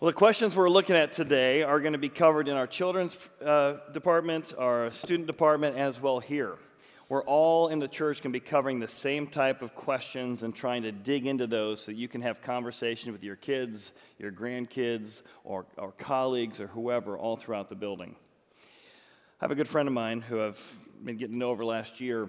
Well, the questions we're looking at today are going to be covered in our children's uh, department, our student department, as well here. We're all in the church going to be covering the same type of questions and trying to dig into those so you can have conversation with your kids, your grandkids, or, or colleagues, or whoever, all throughout the building. I have a good friend of mine who I've been getting to know over last year.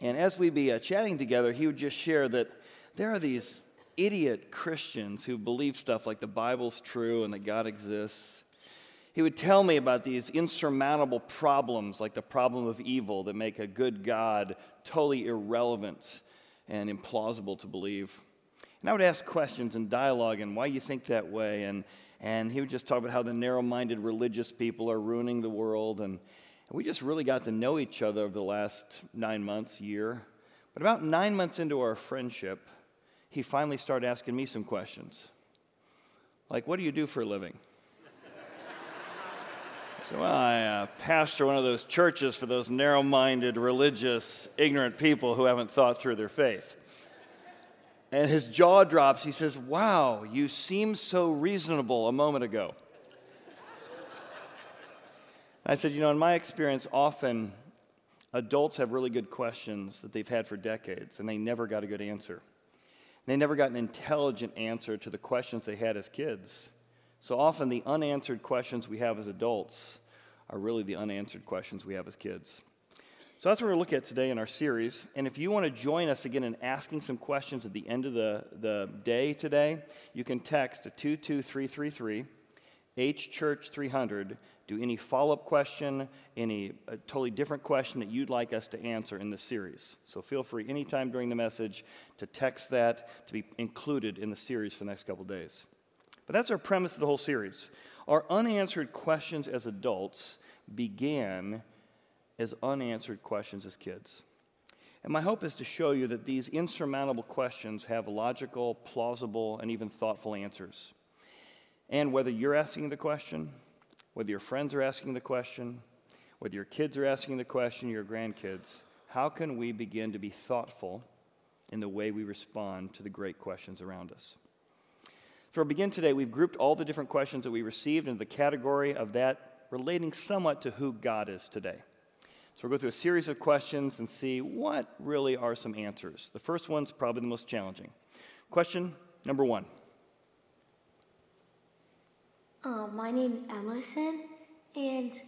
And as we be uh, chatting together, he would just share that there are these idiot Christians who believe stuff like the Bible's true and that God exists. He would tell me about these insurmountable problems, like the problem of evil, that make a good God totally irrelevant and implausible to believe. And I would ask questions and dialogue and why you think that way. And, and he would just talk about how the narrow minded religious people are ruining the world. And, and we just really got to know each other over the last nine months, year. But about nine months into our friendship, he finally started asking me some questions. Like, what do you do for a living? so, well, I uh, pastor one of those churches for those narrow minded, religious, ignorant people who haven't thought through their faith. And his jaw drops. He says, Wow, you seemed so reasonable a moment ago. I said, You know, in my experience, often adults have really good questions that they've had for decades, and they never got a good answer. They never got an intelligent answer to the questions they had as kids. So often, the unanswered questions we have as adults are really the unanswered questions we have as kids. So that's what we're going to look at today in our series. And if you want to join us again in asking some questions at the end of the, the day today, you can text to 22333 H Church 300 do any follow up question, any uh, totally different question that you'd like us to answer in this series. So feel free anytime during the message to text that to be included in the series for the next couple days. But that's our premise of the whole series. Our unanswered questions as adults began as unanswered questions as kids. And my hope is to show you that these insurmountable questions have logical, plausible, and even thoughtful answers. And whether you're asking the question whether your friends are asking the question, whether your kids are asking the question, your grandkids, how can we begin to be thoughtful in the way we respond to the great questions around us? So, we begin today, we've grouped all the different questions that we received into the category of that relating somewhat to who God is today. So, we'll go through a series of questions and see what really are some answers. The first one's probably the most challenging. Question number one um, my name is Emerson, and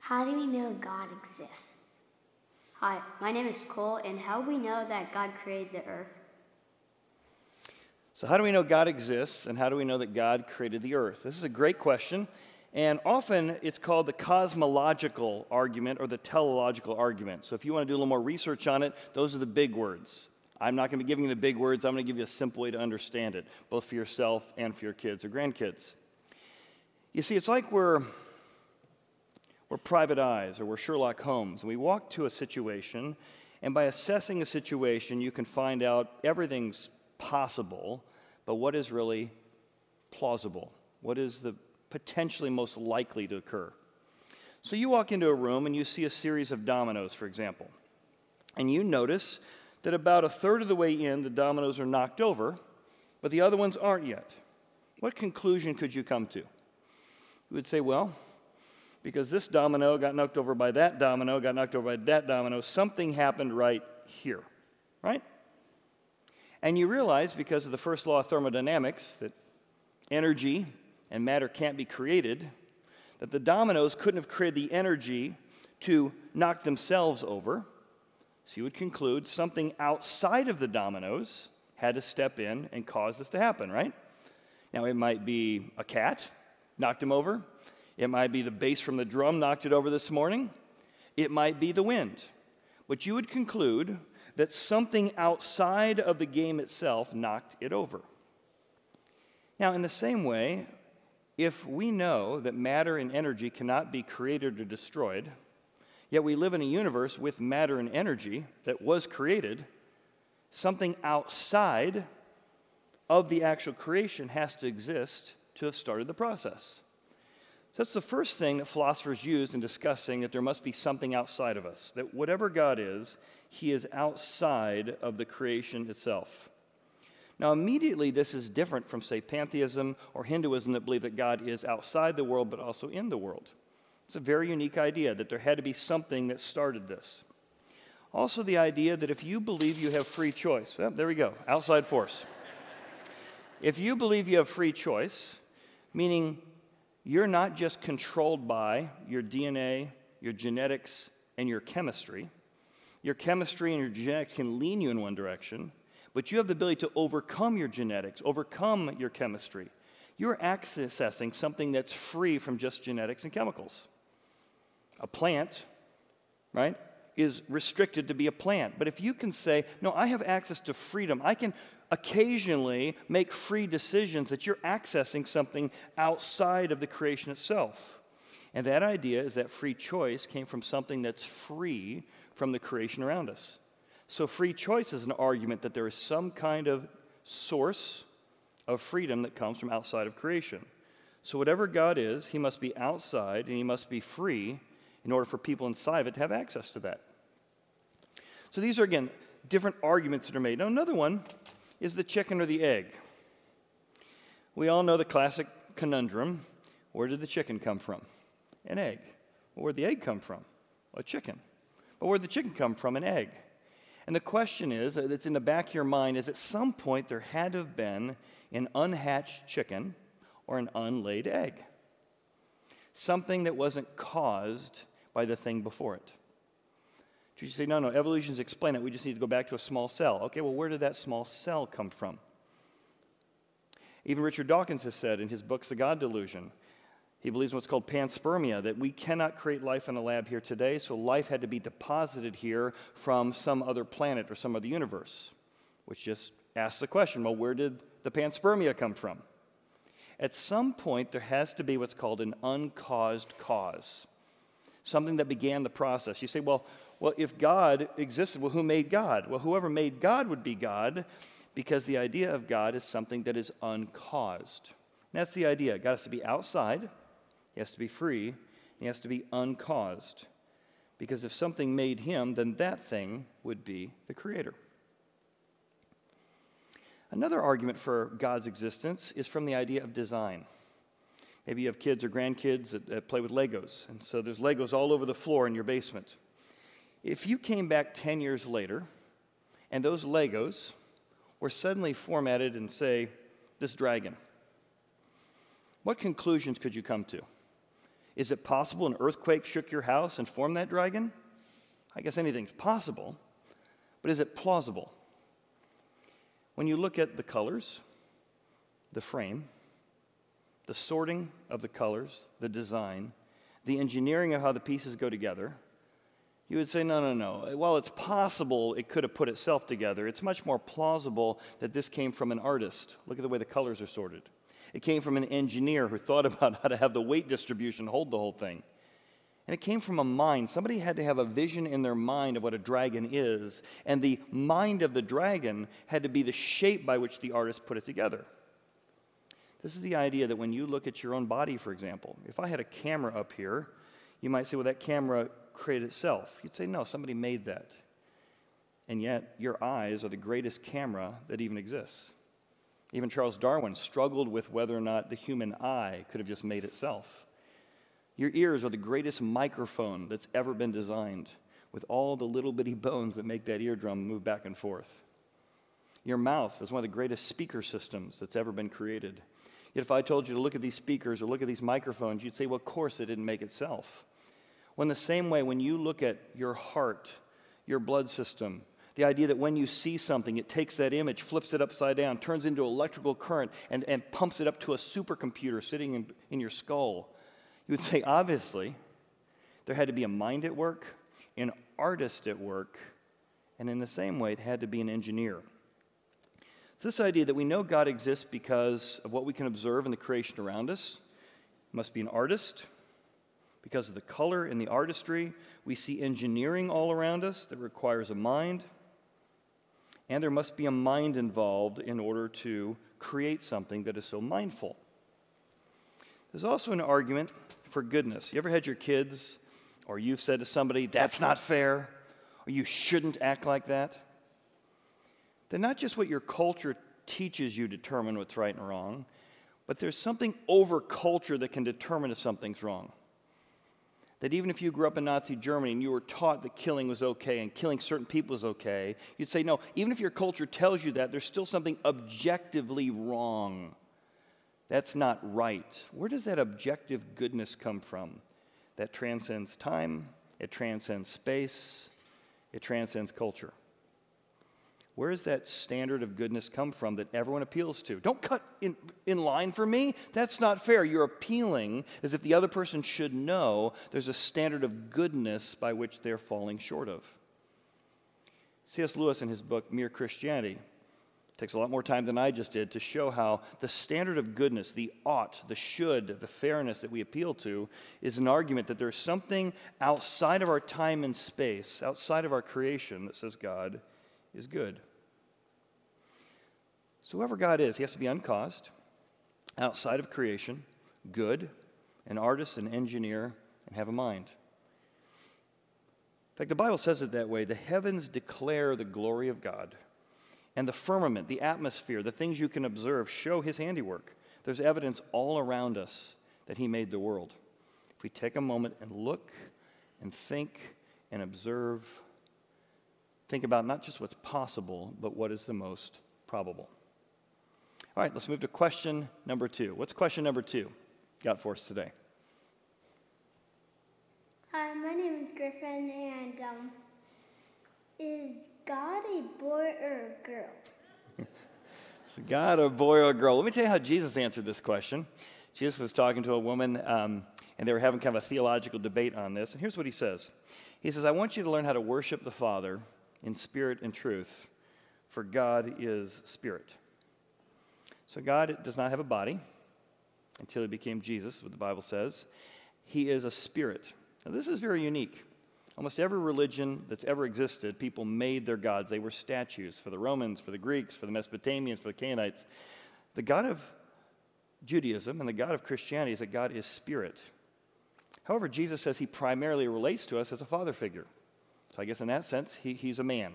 how do we know God exists? Hi, my name is Cole, and how do we know that God created the earth? So, how do we know God exists, and how do we know that God created the earth? This is a great question, and often it's called the cosmological argument or the teleological argument. So, if you want to do a little more research on it, those are the big words. I'm not going to be giving you the big words. I'm going to give you a simple way to understand it, both for yourself and for your kids or grandkids. You see, it's like we're, we're private eyes or we're Sherlock Holmes, and we walk to a situation, and by assessing a situation, you can find out everything's possible, but what is really plausible? What is the potentially most likely to occur? So you walk into a room and you see a series of dominoes, for example, and you notice that about a third of the way in, the dominoes are knocked over, but the other ones aren't yet. What conclusion could you come to? You would say, well, because this domino got knocked over by that domino, got knocked over by that domino, something happened right here, right? And you realize, because of the first law of thermodynamics, that energy and matter can't be created, that the dominoes couldn't have created the energy to knock themselves over. So you would conclude something outside of the dominoes had to step in and cause this to happen, right? Now, it might be a cat knocked him over. It might be the bass from the drum knocked it over this morning. It might be the wind. But you would conclude that something outside of the game itself knocked it over. Now, in the same way, if we know that matter and energy cannot be created or destroyed, Yet we live in a universe with matter and energy that was created. Something outside of the actual creation has to exist to have started the process. So that's the first thing that philosophers use in discussing that there must be something outside of us, that whatever God is, he is outside of the creation itself. Now, immediately, this is different from, say, pantheism or Hinduism that believe that God is outside the world but also in the world. It's a very unique idea that there had to be something that started this. Also, the idea that if you believe you have free choice, oh, there we go, outside force. if you believe you have free choice, meaning you're not just controlled by your DNA, your genetics, and your chemistry, your chemistry and your genetics can lean you in one direction, but you have the ability to overcome your genetics, overcome your chemistry. You're accessing something that's free from just genetics and chemicals. A plant, right, is restricted to be a plant. But if you can say, no, I have access to freedom, I can occasionally make free decisions that you're accessing something outside of the creation itself. And that idea is that free choice came from something that's free from the creation around us. So, free choice is an argument that there is some kind of source of freedom that comes from outside of creation. So, whatever God is, He must be outside and He must be free in order for people inside of it to have access to that. So, these are again different arguments that are made. Now, another one is the chicken or the egg. We all know the classic conundrum where did the chicken come from? An egg. Well, where did the egg come from? A chicken. But where did the chicken come from? An egg. And the question is, uh, that's in the back of your mind, is at some point there had to have been an unhatched chicken or an unlaid egg. Something that wasn't caused by the thing before it. You say, no, no, evolution's explain it. We just need to go back to a small cell. Okay, well, where did that small cell come from? Even Richard Dawkins has said in his books, The God Delusion, he believes in what's called panspermia, that we cannot create life in a lab here today, so life had to be deposited here from some other planet or some other universe, which just asks the question well, where did the panspermia come from? At some point, there has to be what's called an uncaused cause, something that began the process. You say, well, well, if God existed, well, who made God? Well, whoever made God would be God, because the idea of God is something that is uncaused. And that's the idea. God has to be outside he has to be free. He has to be uncaused. Because if something made him, then that thing would be the creator. Another argument for God's existence is from the idea of design. Maybe you have kids or grandkids that, that, play with Legos, and so there's Legos all over the floor in your basement. If you came back 10 years later and those Legos were suddenly formatted and say, this dragon, what conclusions could you come to? Is it possible an earthquake shook your house and formed that dragon? I guess anything's possible, but is it plausible? When you look at the colors, the frame, the sorting of the colors, the design, the engineering of how the pieces go together, you would say, no, no, no. While it's possible it could have put itself together, it's much more plausible that this came from an artist. Look at the way the colors are sorted. It came from an engineer who thought about how to have the weight distribution hold the whole thing. And it came from a mind. Somebody had to have a vision in their mind of what a dragon is, and the mind of the dragon had to be the shape by which the artist put it together. This is the idea that when you look at your own body, for example, if I had a camera up here, you might say, well, that camera created itself. You'd say, no, somebody made that. And yet, your eyes are the greatest camera that even exists. Even Charles Darwin struggled with whether or not the human eye could have just made itself. Your ears are the greatest microphone that's ever been designed, with all the little bitty bones that make that eardrum move back and forth. Your mouth is one of the greatest speaker systems that's ever been created. Yet, if I told you to look at these speakers or look at these microphones, you'd say, well, of course it didn't make itself. Well, in the same way, when you look at your heart, your blood system, the idea that when you see something, it takes that image, flips it upside down, turns into electrical current, and, and pumps it up to a supercomputer sitting in, in your skull. You would say, obviously, there had to be a mind at work, an artist at work, and in the same way, it had to be an engineer. It's this idea that we know God exists because of what we can observe in the creation around us. It must be an artist. Because of the color and the artistry, we see engineering all around us that requires a mind and there must be a mind involved in order to create something that is so mindful. There's also an argument for goodness. You ever had your kids, or you've said to somebody, that's not fair, or you shouldn't act like that? They're not just what your culture teaches you determine what's right and wrong, but there's something over culture that can determine if something's wrong. That even if you grew up in Nazi Germany and you were taught that killing was okay and killing certain people was okay, you'd say, no, even if your culture tells you that, there's still something objectively wrong. That's not right. Where does that objective goodness come from? That transcends time, it transcends space, it transcends culture. Where does that standard of goodness come from that everyone appeals to? Don't cut in, in line for me. That's not fair. You're appealing as if the other person should know there's a standard of goodness by which they're falling short of. C.S. Lewis, in his book Mere Christianity, takes a lot more time than I just did to show how the standard of goodness, the ought, the should, the fairness that we appeal to, is an argument that there's something outside of our time and space, outside of our creation, that says God is good. So, whoever God is, he has to be uncaused, outside of creation, good, an artist, an engineer, and have a mind. In fact, the Bible says it that way the heavens declare the glory of God, and the firmament, the atmosphere, the things you can observe show his handiwork. There's evidence all around us that he made the world. If we take a moment and look and think and observe, think about not just what's possible, but what is the most probable. All right, let's move to question number two. What's question number two got for us today? Hi, my name is Griffin, and um, is God a boy or a girl? is God a boy or a girl? Let me tell you how Jesus answered this question. Jesus was talking to a woman, um, and they were having kind of a theological debate on this. And here's what he says He says, I want you to learn how to worship the Father in spirit and truth, for God is spirit. So God does not have a body until he became Jesus, what the Bible says. He is a spirit. Now, this is very unique. Almost every religion that's ever existed, people made their gods. They were statues for the Romans, for the Greeks, for the Mesopotamians, for the Canaanites. The God of Judaism and the God of Christianity is that God is spirit. However, Jesus says he primarily relates to us as a father figure. So I guess in that sense, he, he's a man.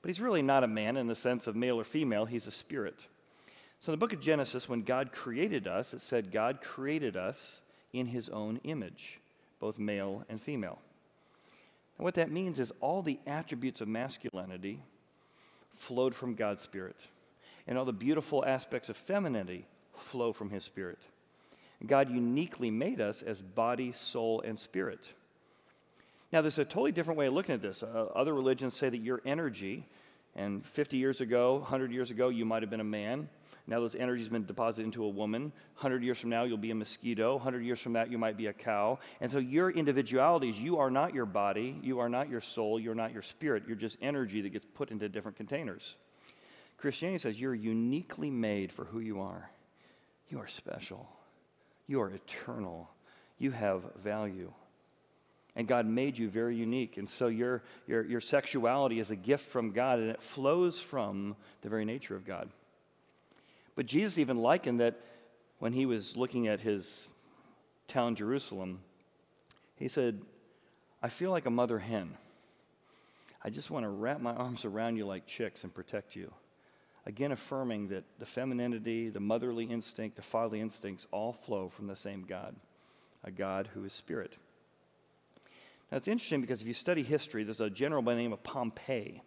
But he's really not a man in the sense of male or female, he's a spirit. So, in the book of Genesis, when God created us, it said God created us in his own image, both male and female. And what that means is all the attributes of masculinity flowed from God's Spirit, and all the beautiful aspects of femininity flow from his Spirit. God uniquely made us as body, soul, and spirit. Now, there's a totally different way of looking at this. Uh, other religions say that your energy, and 50 years ago, 100 years ago, you might have been a man. Now those energies have been deposited into a woman. 100 years from now, you'll be a mosquito. 100 years from that, you might be a cow. And so your individualities, you are not your body, you are not your soul, you're not your spirit. You're just energy that gets put into different containers. Christianity says you're uniquely made for who you are. You are special. You are eternal. You have value. And God made you very unique. And so your, your, your sexuality is a gift from God, and it flows from the very nature of God. But Jesus even likened that when he was looking at his town, Jerusalem, he said, I feel like a mother hen. I just want to wrap my arms around you like chicks and protect you. Again, affirming that the femininity, the motherly instinct, the fatherly instincts all flow from the same God, a God who is spirit. Now, it's interesting because if you study history, there's a general by the name of Pompey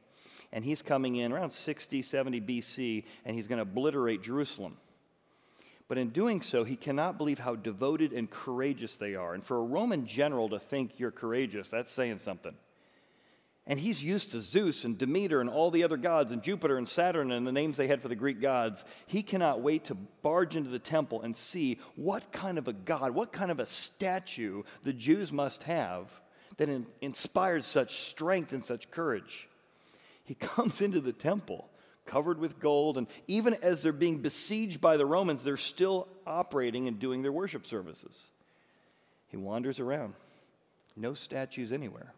and he's coming in around 60, 70 BC, and he's going to obliterate Jerusalem. But in doing so, he cannot believe how devoted and courageous they are. And for a Roman general to think you're courageous, that's saying something. And he's used to Zeus and Demeter and all the other gods and Jupiter and Saturn and the names they had for the Greek gods. He cannot wait to barge into the temple and see what kind of a God, what kind of a statue the Jews must have that in, inspired such strength and such courage he comes into the temple covered with gold, and even as they're being besieged by the Romans, they're still operating and doing their worship services. He wanders around, no statues anywhere.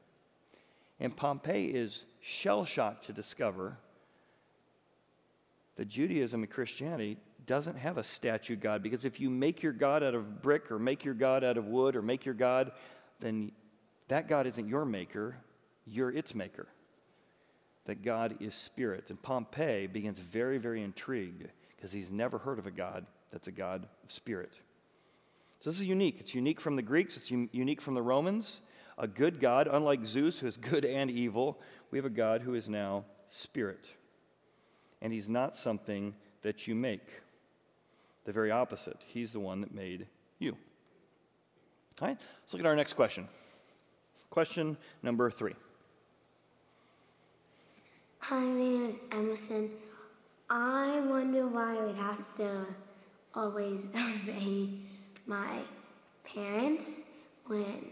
And Pompey is shell shocked to discover that Judaism and Christianity doesn't have a statue God because if you make your God out of brick or make your God out of wood or make your God, then that God isn't your maker, you're its maker. That God is spirit. And Pompey begins very, very intrigued because he's never heard of a God that's a God of spirit. So this is unique. It's unique from the Greeks, it's un- unique from the Romans. A good God, unlike Zeus, who is good and evil, we have a God who is now spirit. And he's not something that you make. The very opposite. He's the one that made you. All right, let's look at our next question. Question number three. Hi, my name is Emerson. I wonder why I would have to always obey my parents when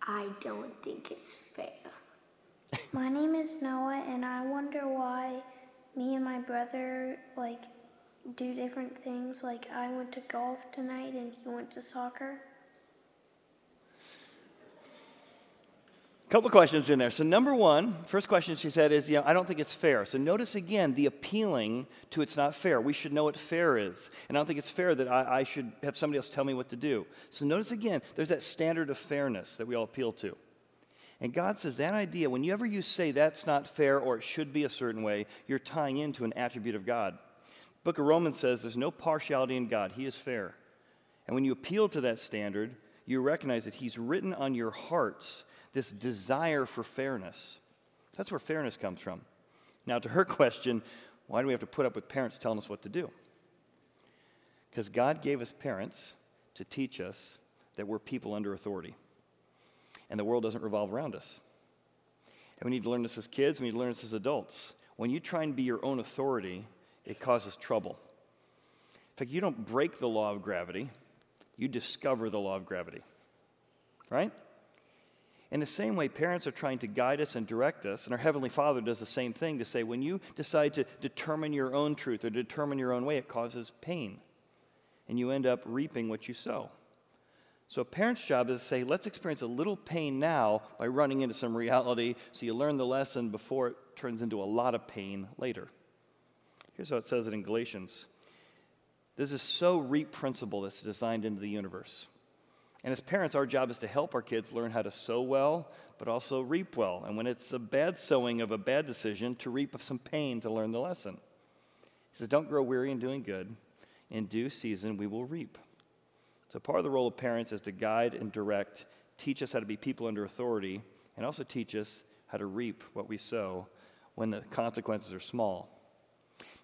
I don't think it's fair. My name is Noah, and I wonder why me and my brother like do different things. Like I went to golf tonight, and he went to soccer. Couple questions in there. So, number one, first question she said is, you know, I don't think it's fair. So, notice again the appealing to it's not fair. We should know what fair is. And I don't think it's fair that I, I should have somebody else tell me what to do. So, notice again, there's that standard of fairness that we all appeal to. And God says that idea, whenever you say that's not fair or it should be a certain way, you're tying into an attribute of God. book of Romans says there's no partiality in God, He is fair. And when you appeal to that standard, you recognize that He's written on your hearts this desire for fairness. That's where fairness comes from. Now, to her question, why do we have to put up with parents telling us what to do? Because God gave us parents to teach us that we're people under authority. And the world doesn't revolve around us. And we need to learn this as kids, we need to learn this as adults. When you try and be your own authority, it causes trouble. In fact, you don't break the law of gravity, you discover the law of gravity. Right? In the same way, parents are trying to guide us and direct us, and our Heavenly Father does the same thing to say when you decide to determine your own truth or determine your own way, it causes pain. And you end up reaping what you sow. So, a parent's job is to say, let's experience a little pain now by running into some reality so you learn the lesson before it turns into a lot of pain later. Here's how it says it in Galatians. This is so reap principle that's designed into the universe. And as parents, our job is to help our kids learn how to sow well, but also reap well. And when it's a bad sowing of a bad decision, to reap some pain to learn the lesson. He says, Don't grow weary in doing good. In due season, we will reap. So, part of the role of parents is to guide and direct, teach us how to be people under authority, and also teach us how to reap what we sow when the consequences are small.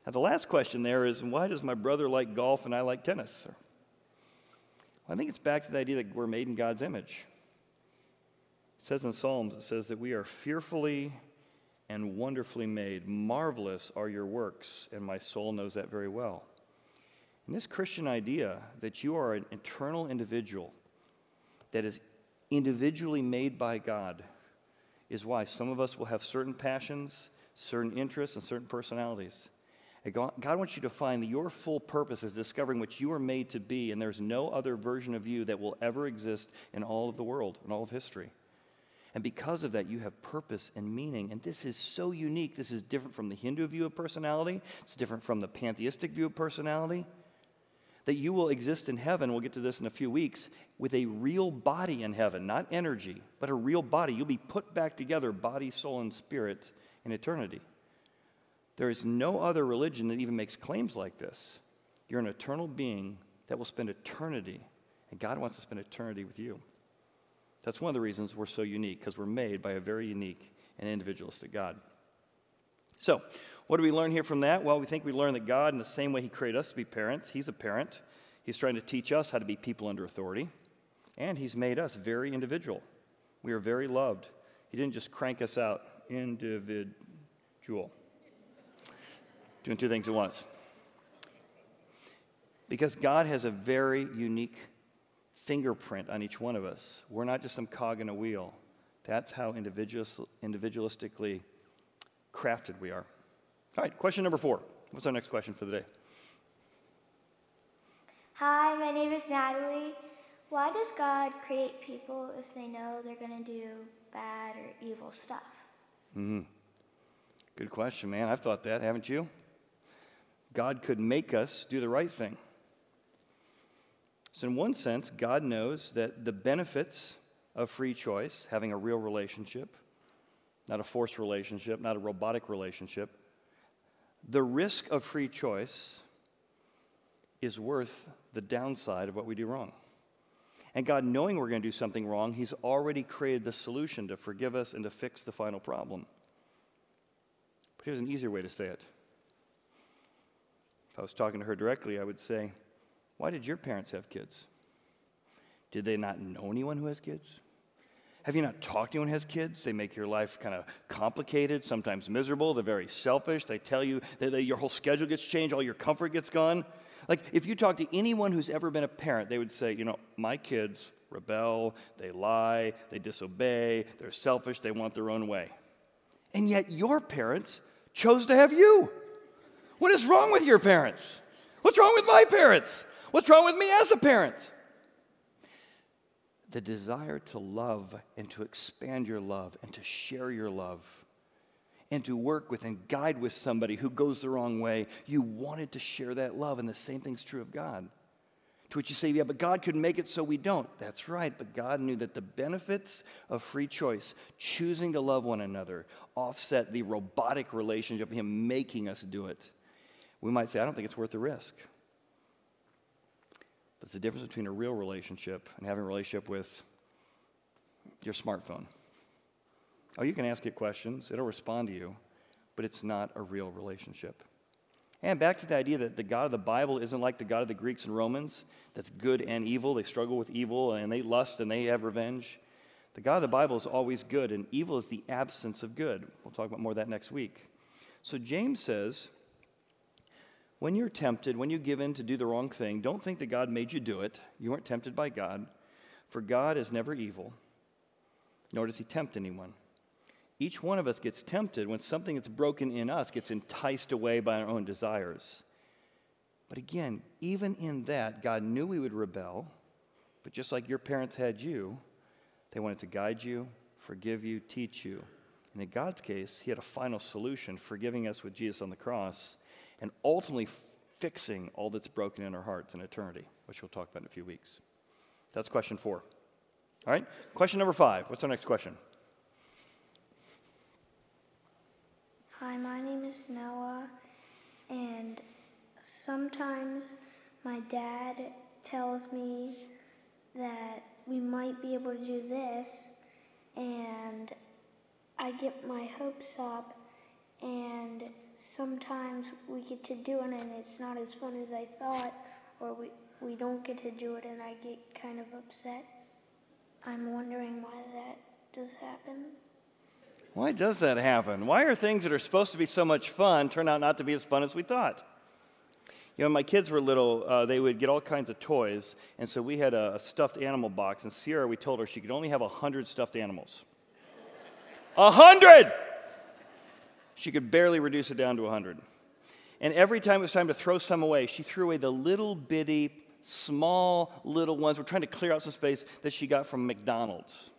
Now, the last question there is why does my brother like golf and I like tennis? I think it's back to the idea that we're made in God's image. It says in Psalms, it says that we are fearfully and wonderfully made. Marvelous are your works, and my soul knows that very well. And this Christian idea that you are an eternal individual that is individually made by God is why some of us will have certain passions, certain interests, and certain personalities. God wants you to find that your full purpose is discovering what you are made to be, and there's no other version of you that will ever exist in all of the world, in all of history. And because of that, you have purpose and meaning. And this is so unique. This is different from the Hindu view of personality, it's different from the pantheistic view of personality. That you will exist in heaven, we'll get to this in a few weeks, with a real body in heaven, not energy, but a real body. You'll be put back together, body, soul, and spirit, in eternity. There is no other religion that even makes claims like this. You're an eternal being that will spend eternity, and God wants to spend eternity with you. That's one of the reasons we're so unique, because we're made by a very unique and individualistic God. So, what do we learn here from that? Well, we think we learn that God, in the same way He created us to be parents, He's a parent. He's trying to teach us how to be people under authority, and He's made us very individual. We are very loved. He didn't just crank us out individual doing two things at once. Because God has a very unique fingerprint on each one of us. We're not just some cog in a wheel. That's how individualistically crafted we are. All right, question number four. What's our next question for the day? Hi, my name is Natalie. Why does God create people if they know they're going to do bad or evil stuff? Mm-hmm. Good question, man. I've thought that, haven't you? God could make us do the right thing. So, in one sense, God knows that the benefits of free choice, having a real relationship, not a forced relationship, not a robotic relationship. The risk of free choice is worth the downside of what we do wrong. And God, knowing we're going to do something wrong, He's already created the solution to forgive us and to fix the final problem. But here's an easier way to say it. If I was talking to her directly, I would say, Why did your parents have kids? Did they not know anyone who has kids? Have you not talked to anyone who has kids? They make your life kind of complicated, sometimes miserable. They're very selfish. They tell you that your whole schedule gets changed, all your comfort gets gone. Like, if you talk to anyone who's ever been a parent, they would say, you know, my kids rebel, they lie, they disobey, they're selfish, they want their own way. And yet, your parents chose to have you. What is wrong with your parents? What's wrong with my parents? What's wrong with me as a parent? the desire to love and to expand your love and to share your love and to work with and guide with somebody who goes the wrong way, you wanted to share that love. And the same thing's true of God. To which you say, yeah, but God could make it so we don't. That's right, but God knew that the benefits of free choice, choosing to love one another, offset the robotic relationship, of Him making us do it. We might say, I don't think it's worth the risk. But it's the difference between a real relationship and having a relationship with your smartphone. Oh, you can ask it questions, it'll respond to you, but it's not a real relationship. And back to the idea that the God of the Bible isn't like the God of the Greeks and Romans, that's good and evil. They struggle with evil and they lust and they have revenge. The God of the Bible is always good, and evil is the absence of good. We'll talk about more of that next week. So James says, when you're tempted, when you give in to do the wrong thing, don't think that God made you do it. You weren't tempted by God, for God is never evil, nor does he tempt anyone. Each one of us gets tempted when something that's broken in us gets enticed away by our own desires. But again, even in that, God knew we would rebel, but just like your parents had you, they wanted to guide you, forgive you, teach you. And in God's case, He had a final solution, forgiving us with Jesus on the cross and ultimately fixing all that's broken in our hearts in eternity, which we'll talk about in a few weeks. That's question four. All right, question number five. What's our next question? Hi, my name is Noah, and sometimes my dad tells me that we might be able to do this, and I get my hopes up, and sometimes we get to do it and it's not as fun as I thought, or we, we don't get to do it and I get kind of upset. I'm wondering why that does happen. Why does that happen? Why are things that are supposed to be so much fun turn out not to be as fun as we thought? You know, when my kids were little, uh, they would get all kinds of toys, and so we had a, a stuffed animal box, and Sierra, we told her she could only have a 100 stuffed animals. A hundred! She could barely reduce it down to 100. And every time it was time to throw some away, she threw away the little bitty, small little ones. We're trying to clear out some space that she got from McDonald's.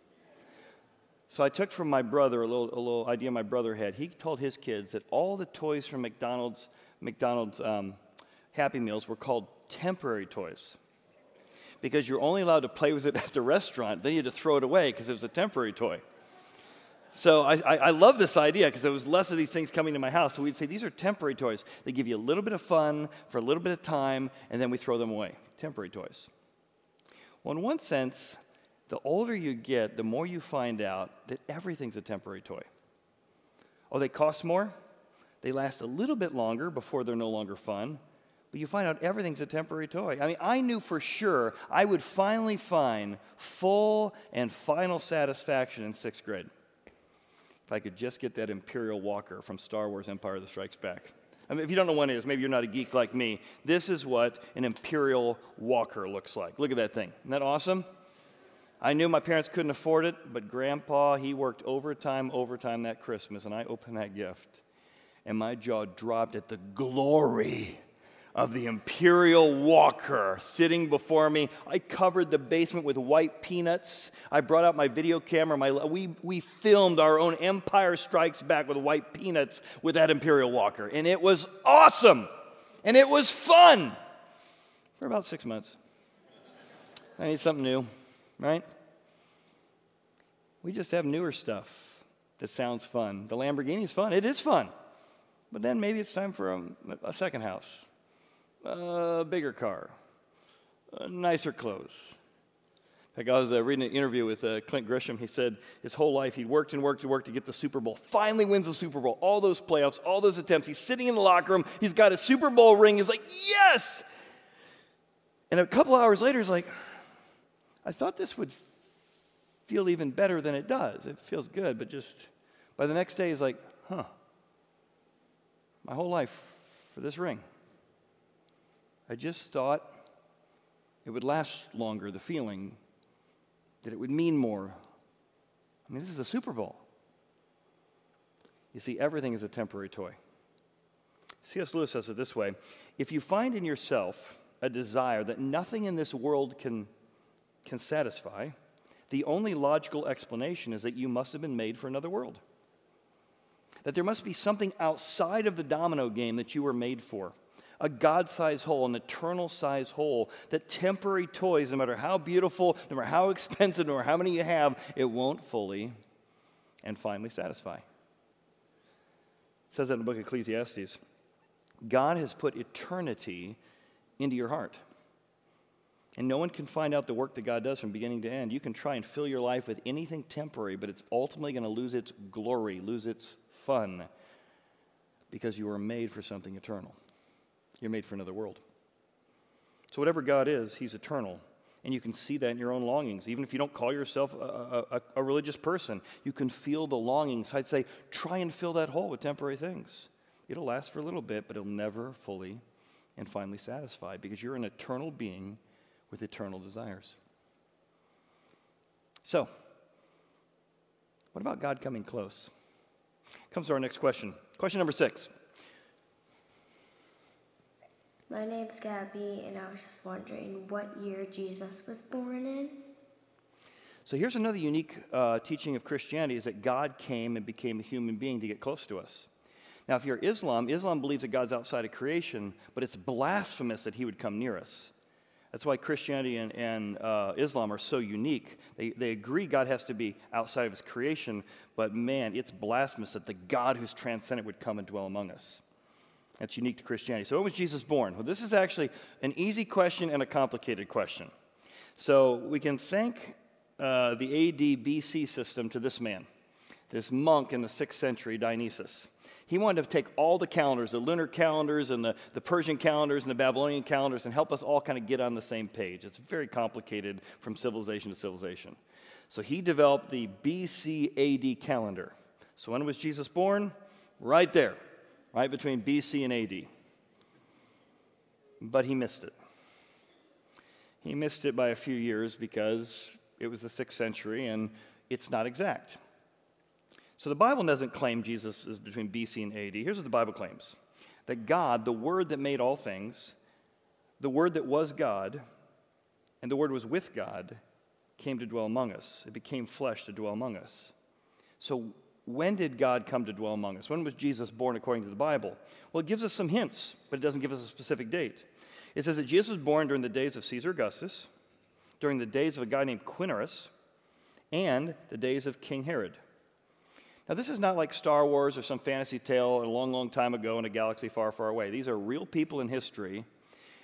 So I took from my brother a little, a little idea my brother had. He told his kids that all the toys from McDonald's, McDonald's um, Happy Meals were called temporary toys because you're only allowed to play with it at the restaurant. Then you had to throw it away because it was a temporary toy. So I, I, I love this idea because there was less of these things coming to my house. So we'd say these are temporary toys. They give you a little bit of fun for a little bit of time, and then we throw them away. Temporary toys. Well, in one sense, the older you get, the more you find out that everything's a temporary toy. Oh, they cost more? They last a little bit longer before they're no longer fun. But you find out everything's a temporary toy. I mean, I knew for sure I would finally find full and final satisfaction in sixth grade. If I could just get that Imperial Walker from Star Wars Empire that Strikes Back. I mean, if you don't know what it is, maybe you're not a geek like me. This is what an Imperial Walker looks like. Look at that thing. Isn't that awesome? I knew my parents couldn't afford it, but Grandpa, he worked overtime, overtime that Christmas, and I opened that gift, and my jaw dropped at the glory of the Imperial Walker sitting before me. I covered the basement with white peanuts. I brought out my video camera. My, we, we filmed our own Empire Strikes Back with white peanuts with that Imperial Walker. And it was awesome. And it was fun for about six months. I need something new, right? We just have newer stuff. that sounds fun. The Lamborghini is fun. It is fun. But then maybe it's time for a, a second house, a bigger car, nicer clothes. I was uh, reading an interview with uh, Clint Grisham. He said his whole life he'd worked and worked and worked to get the Super Bowl. Finally wins the Super Bowl. All those playoffs, all those attempts. He's sitting in the locker room. He's got a Super Bowl ring. He's like, yes! And a couple hours later, he's like, I thought this would feel even better than it does. It feels good, but just by the next day, he's like, huh, my whole life for this ring. I just thought it would last longer, the feeling that it would mean more. I mean, this is a Super Bowl. You see, everything is a temporary toy. C.S. Lewis says it this way If you find in yourself a desire that nothing in this world can, can satisfy, the only logical explanation is that you must have been made for another world. That there must be something outside of the domino game that you were made for a God sized hole, an eternal sized hole, that temporary toys, no matter how beautiful, no matter how expensive, no matter how many you have, it won't fully and finally satisfy. It says that in the book of Ecclesiastes. God has put eternity into your heart. And no one can find out the work that God does from beginning to end. You can try and fill your life with anything temporary, but it's ultimately going to lose its glory, lose its fun, because you were made for something eternal. You're made for another world. So, whatever God is, He's eternal. And you can see that in your own longings. Even if you don't call yourself a, a, a, religious person, you can feel the longings. I'd say try and fill that hole with temporary things. It'll last for a little bit, but it'll never fully and finally satisfy because you're an eternal being with eternal desires. So, what about God coming close? Comes to our next question. Question number six. My name's Gabby, and I was just wondering what year Jesus was born in. So here's another unique uh, teaching of Christianity: is that God came and became a human being to get close to us. Now, if you're Islam, Islam believes that God's outside of creation, but it's blasphemous that He would come near us. That's why Christianity and, and uh, Islam are so unique. They, they agree God has to be outside of His creation, but man, it's blasphemous that the God who's transcendent would come and dwell among us. That's unique to Christianity. So, when was Jesus born? Well, this is actually an easy question and a complicated question. So, we can thank uh, the AD BC system to this man, this monk in the 6th century, Dionysius. He wanted to take all the calendars, the lunar calendars and the, the Persian calendars and the Babylonian calendars, and help us all kind of get on the same page. It's very complicated from civilization to civilization. So he developed the BC AD calendar. So when was Jesus born? Right there, right between BC and AD. But he missed it. He missed it by a few years because it was the sixth century and it's not exact. So the Bible doesn't claim Jesus is between BC and AD. Here's what the Bible claims that God, the Word that made all things, the Word that was God, and the Word was with God, came to dwell among us. It became flesh to dwell among us. So when did God come to dwell among us? When was Jesus born according to the Bible? Well, it gives us some hints, but it doesn't give us a specific date. It says that Jesus was born during the days of Caesar Augustus, during the days of a guy named Quirinius, and the days of King Herod. Now, this is not like Star Wars or some fantasy tale a long, long time ago in a galaxy far, far away. These are real people in history,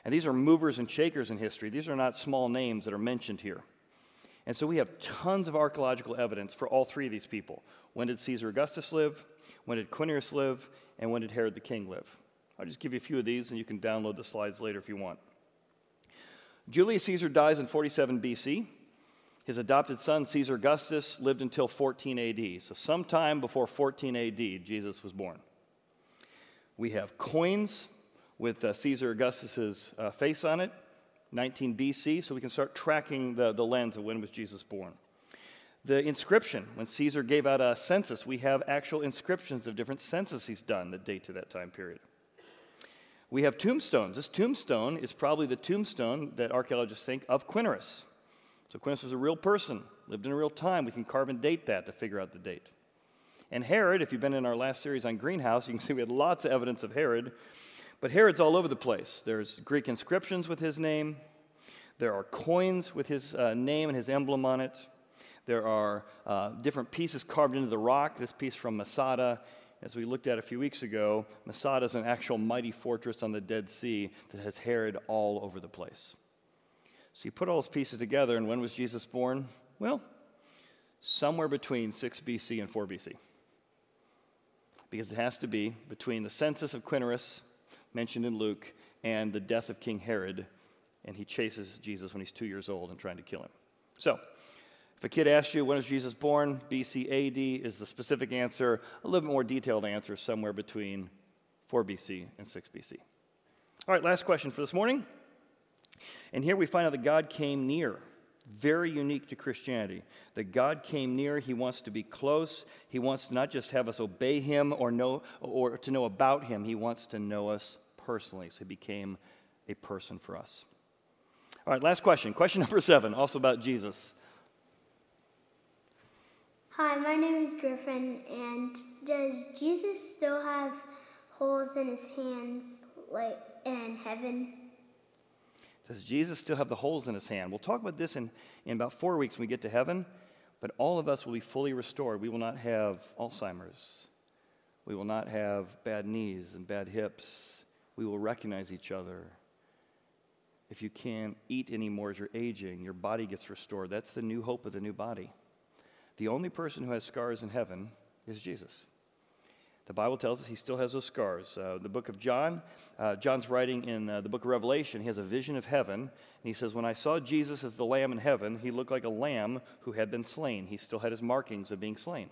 and these are movers and shakers in history. These are not small names that are mentioned here. And so we have tons of archaeological evidence for all three of these people. When did Caesar Augustus live? When did Quirinius live? And when did Herod the king live? I'll just give you a few of these, and you can download the slides later if you want. Julius Caesar dies in 47 BC. His adopted son, Caesar Augustus, lived until 14 AD. So, sometime before 14 AD, Jesus was born. We have coins with uh, Caesar Augustus's uh, face on it, 19 BC, so we can start tracking the, the lens of when was Jesus born. The inscription, when Caesar gave out a census, we have actual inscriptions of different censuses he's done that date to that time period. We have tombstones. This tombstone is probably the tombstone that archaeologists think of Quirinius. So Quirinius was a real person, lived in a real time. We can carve and date that to figure out the date. And Herod, if you've been in our last series on greenhouse, you can see we had lots of evidence of Herod. But Herod's all over the place. There's Greek inscriptions with his name. There are coins with his uh, name and his emblem on it. There are uh, different pieces carved into the rock. This piece from Masada, as we looked at a few weeks ago, Masada is an actual mighty fortress on the Dead Sea that has Herod all over the place. So you put all those pieces together, and when was Jesus born? Well, somewhere between 6 BC and 4 BC. Because it has to be between the census of Quirinius, mentioned in Luke, and the death of King Herod, and he chases Jesus when he's two years old and trying to kill him. So, if a kid asks you when was Jesus born, BC AD is the specific answer. A little bit more detailed answer somewhere between 4 BC and 6 BC. All right, last question for this morning. And here we find out that God came near. Very unique to Christianity. That God came near, He wants to be close. He wants to not just have us obey Him or know or to know about Him, He wants to know us personally. So He became a person for us. All right, last question. Question number seven, also about Jesus. Hi, my name is Griffin, and does Jesus still have holes in his hands like in heaven? Does Jesus still have the holes in his hand? We'll talk about this in, in about four weeks when we get to heaven, but all of us will be fully restored. We will not have Alzheimer's. We will not have bad knees and bad hips. We will recognize each other. If you can't eat anymore as you're aging, your body gets restored. That's the new hope of the new body. The only person who has scars in heaven is Jesus. The Bible tells us he still has those scars. Uh, the book of John, uh, John's writing in uh, the book of Revelation, he has a vision of heaven. And he says, When I saw Jesus as the lamb in heaven, he looked like a lamb who had been slain. He still had his markings of being slain.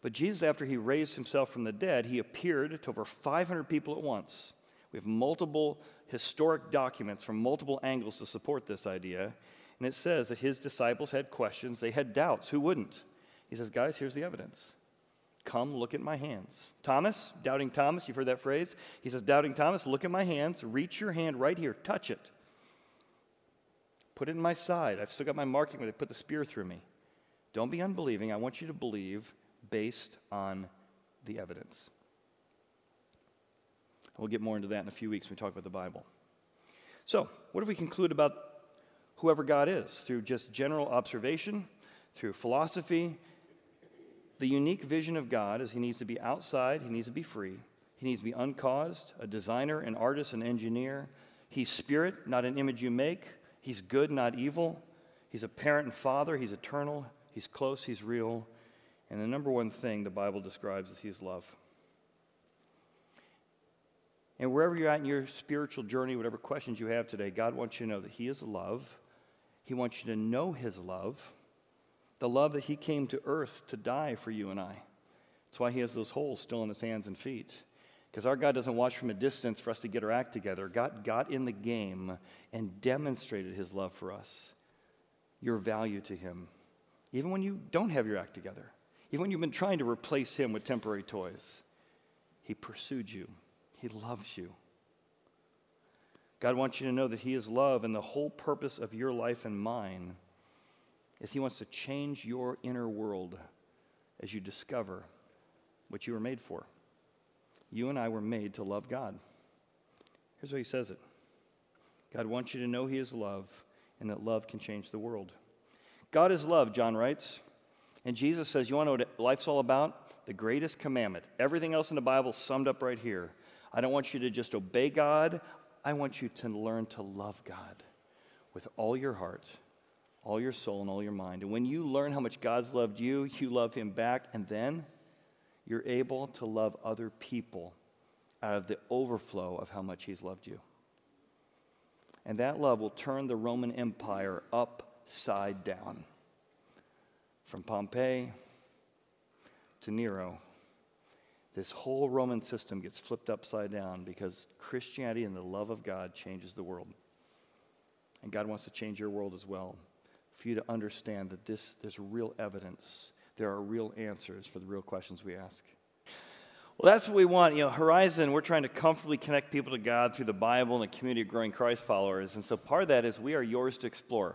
But Jesus, after he raised himself from the dead, he appeared to over 500 people at once. We have multiple historic documents from multiple angles to support this idea. And it says that his disciples had questions, they had doubts. Who wouldn't? He says, Guys, here's the evidence. Come look at my hands. Thomas, doubting Thomas, you've heard that phrase. He says, Doubting Thomas, look at my hands. Reach your hand right here, touch it. Put it in my side. I've still got my marking where they put the spear through me. Don't be unbelieving. I want you to believe based on the evidence. We'll get more into that in a few weeks when we talk about the Bible. So, what if we conclude about whoever God is through just general observation, through philosophy, the unique vision of God is he needs to be outside, he needs to be free, he needs to be uncaused, a designer, an artist, an engineer. He's spirit, not an image you make. He's good, not evil. He's a parent and father. He's eternal. He's close. He's real. And the number one thing the Bible describes is He's love. And wherever you're at in your spiritual journey, whatever questions you have today, God wants you to know that He is love. He wants you to know His love the love that he came to earth to die for you and I. That's why he has those holes still in his hands and feet. Because our God doesn't watch from a distance for us to get our act together. God got in the game and demonstrated his love for us, your value to him, even when you don't have your act together, even when you've been trying to replace him with temporary toys. He pursued you, he loves you. God wants you to know that he is love, and the whole purpose of your life and mine is He wants to change your inner world as you discover what you were made for. You and I were made to love God. Here's how He says it God wants you to know He is love and that love can change the world. God is love, John writes. And Jesus says, You want to know what life's all about? The greatest commandment. Everything else in the Bible summed up right here. I don't want you to just obey God, I want you to learn to love God with all your heart all your soul and all your mind. And when you learn how much God's loved you, you love Him back, and then you're able to love other people out of the overflow of how much He's loved you. And that love will turn the Roman Empire upside down. From Pompey to Nero, this whole Roman system gets flipped upside down because Christianity and the love of God changes the world. And God wants to change your world as well for you to understand that this, there's real evidence. There are real answers for the real questions we ask. Well, that's what we want. You know, Horizon, we're trying to comfortably connect people to God through the Bible and a community of growing Christ followers. And so part of that is we are yours to explore.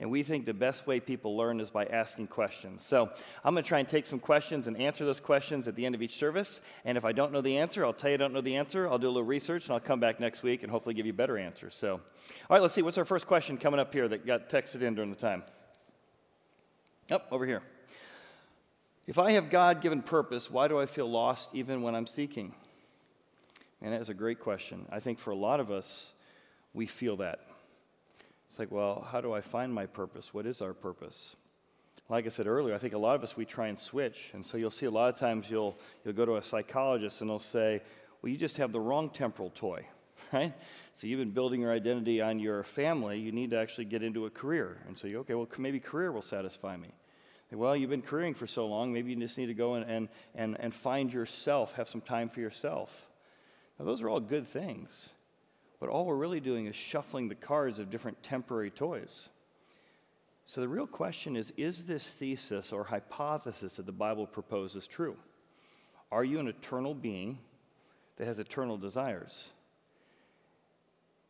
And we think the best way people learn is by asking questions. So I'm going to try and take some questions and answer those questions at the end of each service. And if I don't know the answer, I'll tell you I don't know the answer. I'll do a little research and I'll come back next week and hopefully give you better answers. So, all right, let's see. What's our first question coming up here that got texted in during the time? Up oh, over here. If I have God given purpose, why do I feel lost even when I'm seeking? And that is a great question. I think for a lot of us, we feel that. It's like, well, how do I find my purpose? What is our purpose? Like I said earlier, I think a lot of us, we try and switch. And so you'll see a lot of times you'll, you'll go to a psychologist and they'll say, well, you just have the wrong temporal toy, right? So you've been building your identity on your family. You need to actually get into a career. And so you, okay, well, maybe career will satisfy me. Well, you've been careering for so long, maybe you just need to go and, and, and, and find yourself, have some time for yourself. Now, those are all good things. But all we're really doing is shuffling the cards of different temporary toys. So the real question is is this thesis or hypothesis that the Bible proposes true? Are you an eternal being that has eternal desires?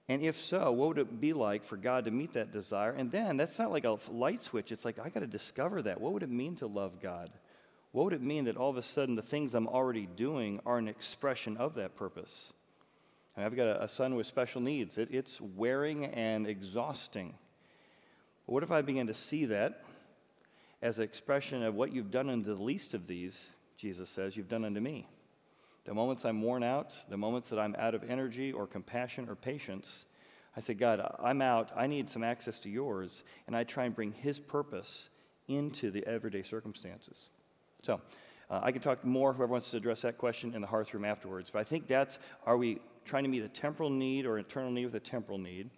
And if so, what would it be like for God to meet that desire? And then that's not like a light switch. It's like, I got to discover that. What would it mean to love God? What would it mean that all of a sudden the things I'm already doing are an expression of that purpose? And I've got a, a son with special needs. It, it's wearing and exhausting. But what if I begin to see that as an expression of what you've done unto the least of these, Jesus says, you've done unto me? The moments I'm worn out, the moments that I'm out of energy or compassion or patience, I say, God, I'm out. I need some access to yours. And I try and bring His purpose into the everyday circumstances. So, uh, I can talk more, whoever wants to address that question in the hearth room afterwards. But I think that's are we trying to meet a temporal need or eternal need with a temporal need?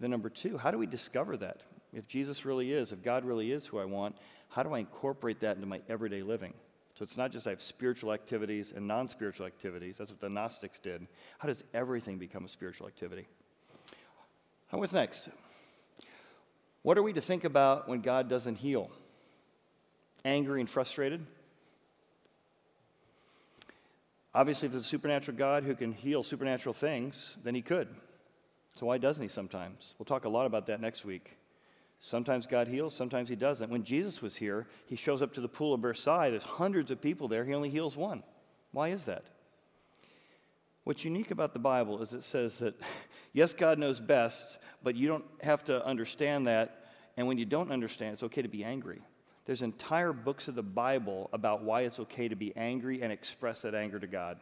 Then, number two, how do we discover that? If Jesus really is, if God really is who I want, how do I incorporate that into my everyday living? So it's not just I have spiritual activities and non spiritual activities. That's what the Gnostics did. How does everything become a spiritual activity? what's next? What are we to think about when God doesn't heal? Angry and frustrated? Obviously, if there's a supernatural God who can heal supernatural things, then he could. So why doesn't he sometimes? We'll talk a lot about that next week. Sometimes God heals, sometimes He doesn't. When Jesus was here, He shows up to the pool of Bethsaida. There's hundreds of people there. He only heals one. Why is that? What's unique about the Bible is it says that, yes, God knows best, but you don't have to understand that. And when you don't understand, it's okay to be angry. There's entire books of the Bible about why it's okay to be angry and express that anger to God.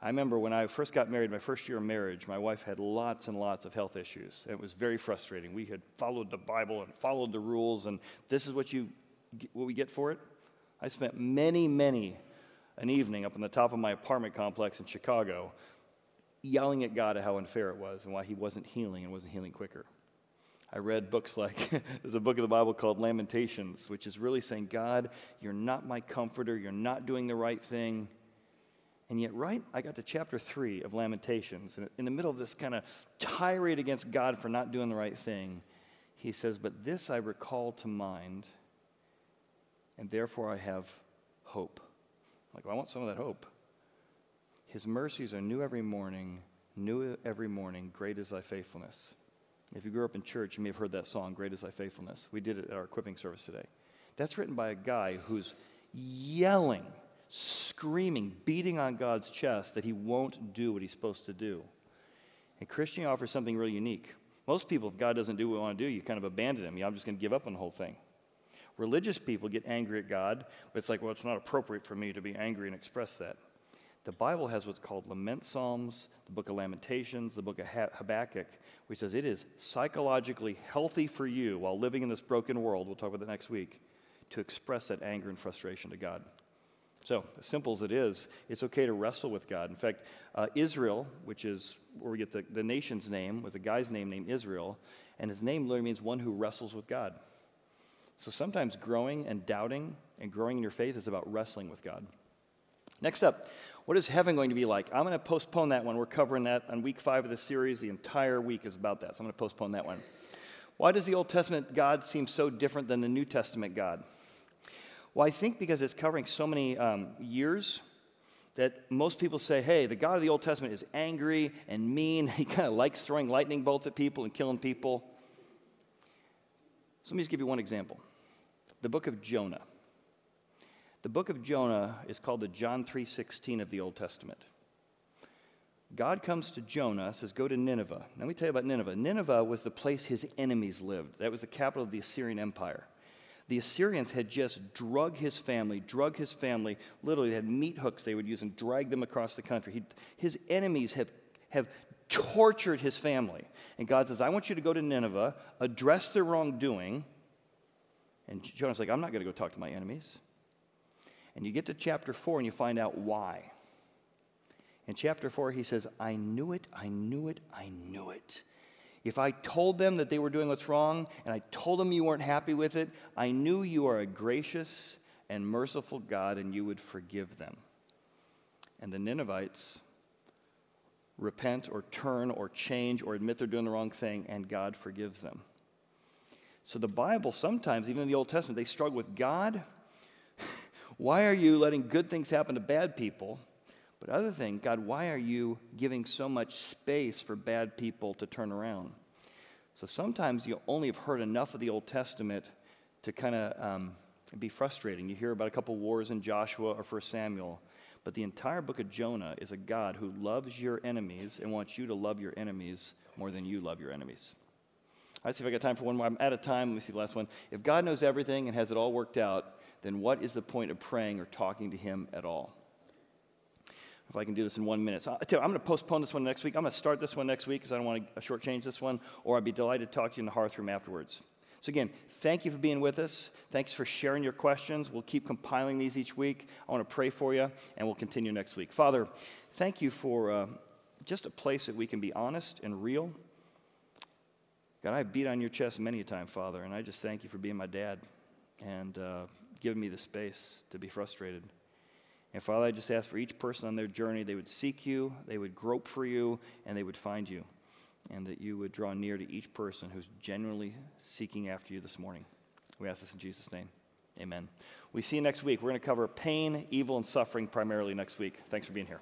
I remember when I first got married, my first year of marriage, my wife had lots and lots of health issues. It was very frustrating. We had followed the Bible and followed the rules, and this is what you what we get for it. I spent many, many an evening up on the top of my apartment complex in Chicago, yelling at God at how unfair it was and why He wasn't healing and wasn't healing quicker. I read books like there's a book of the Bible called Lamentations, which is really saying, God, you're not my comforter, you're not doing the right thing. And yet, right, I got to chapter three of Lamentations, and in the middle of this kind of tirade against God for not doing the right thing, he says, But this I recall to mind, and therefore I have hope. Like, well, I want some of that hope. His mercies are new every morning, new every morning, great is thy faithfulness. If you grew up in church, you may have heard that song, Great is Thy Faithfulness. We did it at our equipping service today. That's written by a guy who's yelling screaming, beating on God's chest that he won't do what he's supposed to do. And Christianity offers something really unique. Most people, if God doesn't do what we want to do, you kind of abandon him. You I'm just going to give up on the whole thing. Religious people get angry at God, but it's like, well, it's not appropriate for me to be angry and express that. The Bible has what's called lament psalms, the book of Lamentations, the book of Habakkuk, which says it is psychologically healthy for you while living in this broken world, we'll talk about that next week, to express that anger and frustration to God. So, as simple as it is, it's okay to wrestle with God. In fact, uh, Israel, which is where we get the, the nation's name, was a guy's name named Israel, and his name literally means one who wrestles with God. So sometimes growing and doubting and growing in your faith is about wrestling with God. Next up, what is heaven going to be like? I'm going to postpone that one. We're covering that on week five of the series. The entire week is about that, so I'm going to postpone that one. Why does the Old Testament God seem so different than the New Testament God? Well, I think because it's covering so many um, years that most people say, hey, the God of the Old Testament is angry and mean. He kind of likes throwing lightning bolts at people and killing people. So let me just give you one example the book of Jonah. The book of Jonah is called the John 3:16 of the Old Testament. God comes to Jonah, says, Go to Nineveh. Now, let me tell you about Nineveh. Nineveh was the place his enemies lived, that was the capital of the Assyrian Empire. The Assyrians had just drug his family, drug his family. Literally, they had meat hooks they would use and drag them across the country. He, his enemies have, have tortured his family. And God says, I want you to go to Nineveh, address their wrongdoing. And Jonah's like, I'm not going to go talk to my enemies. And you get to chapter 4 and you find out why. In chapter 4, he says, I knew it, I knew it, I knew it. If I told them that they were doing what's wrong and I told them you weren't happy with it, I knew you are a gracious and merciful God and you would forgive them. And the Ninevites repent or turn or change or admit they're doing the wrong thing, and God forgives them. So the Bible, sometimes, even in the Old Testament, they struggle with God. Why are you letting good things happen to bad people? But other thing, God, why are you giving so much space for bad people to turn around? So sometimes you only have heard enough of the Old Testament to kind of um, be frustrating. You hear about a couple wars in Joshua or 1 Samuel, but the entire book of Jonah is a God who loves your enemies and wants you to love your enemies more than you love your enemies. All right, see if I got time for one more. I'm out of time. Let me see the last one. If God knows everything and has it all worked out, then what is the point of praying or talking to Him at all? if I can do this in one minute. So I am going to postpone this one next week. I'm going to start this one next week because I don't want to shortchange this one, or I'd be delighted to talk to you in the hearth room afterwards. So, again, thank you for being with us. Thanks for sharing your questions. We'll keep compiling these each week. I want to pray for you, and we'll continue next week. Father, thank you for uh, just a place that we can be honest and real. God, I've beat on your chest many a time, Father, and I just thank you for being my dad and uh, giving me the space to be frustrated. And Father, I just ask for each person on their journey, they would seek you, they would grope for you, and they would find you. And that you would draw near to each person who's genuinely seeking after you this morning. We ask this in Jesus' name. Amen. We see you next week. We're going to cover pain, evil, and suffering primarily next week. Thanks for being here.